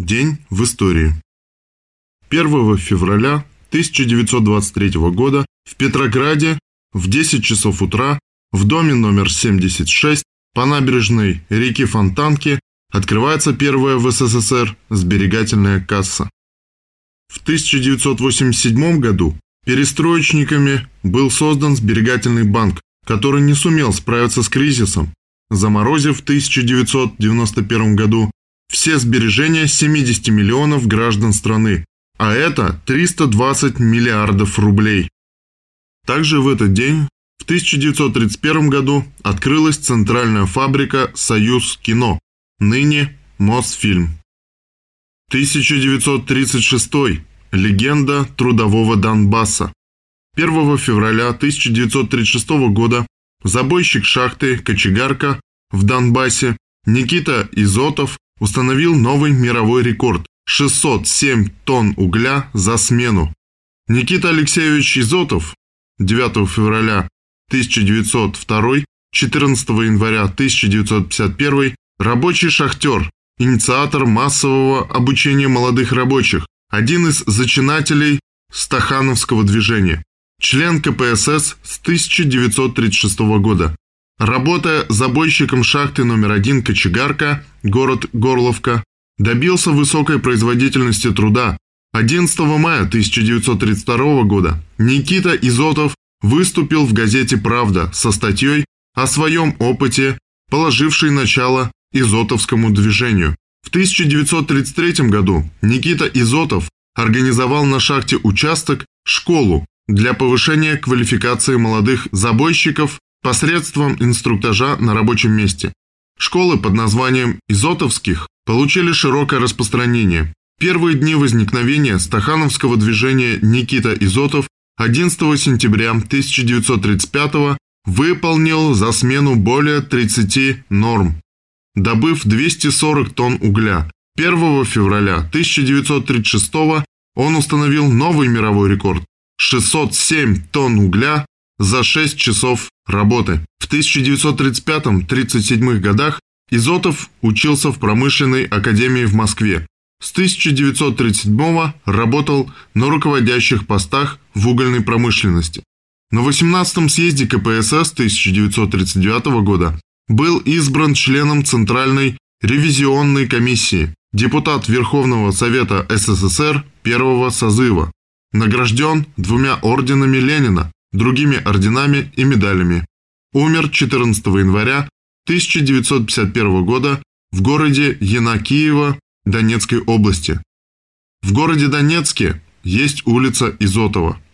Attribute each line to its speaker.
Speaker 1: День в истории. 1 февраля 1923 года в Петрограде в 10 часов утра в доме номер 76 по набережной реки Фонтанки открывается первая в СССР сберегательная касса. В 1987 году перестроечниками был создан сберегательный банк, который не сумел справиться с кризисом, заморозив в 1991 году все сбережения 70 миллионов граждан страны, а это 320 миллиардов рублей. Также в этот день, в 1931 году, открылась центральная фабрика «Союз кино», ныне Мосфильм. 1936. Легенда трудового Донбасса. 1 февраля 1936 года забойщик шахты «Кочегарка» в Донбассе Никита Изотов установил новый мировой рекорд – 607 тонн угля за смену. Никита Алексеевич Изотов 9 февраля 1902, 14 января 1951 рабочий шахтер, инициатор массового обучения молодых рабочих, один из зачинателей Стахановского движения, член КПСС с 1936 года, Работая забойщиком шахты номер один «Кочегарка», город Горловка, добился высокой производительности труда. 11 мая 1932 года Никита Изотов выступил в газете «Правда» со статьей о своем опыте, положившей начало изотовскому движению. В 1933 году Никита Изотов организовал на шахте участок школу для повышения квалификации молодых забойщиков посредством инструктажа на рабочем месте. Школы под названием «Изотовских» получили широкое распространение. Первые дни возникновения стахановского движения Никита Изотов 11 сентября 1935 выполнил за смену более 30 норм, добыв 240 тонн угля. 1 февраля 1936 он установил новый мировой рекорд – 607 тонн угля за 6 часов работы. В 1935-37 годах Изотов учился в промышленной академии в Москве. С 1937 работал на руководящих постах в угольной промышленности. На 18-м съезде КПСС 1939 года был избран членом Центральной ревизионной комиссии, депутат Верховного Совета СССР первого созыва, награжден двумя орденами Ленина, другими орденами и медалями. Умер 14 января 1951 года в городе Янакиево Донецкой области. В городе Донецке есть улица Изотова –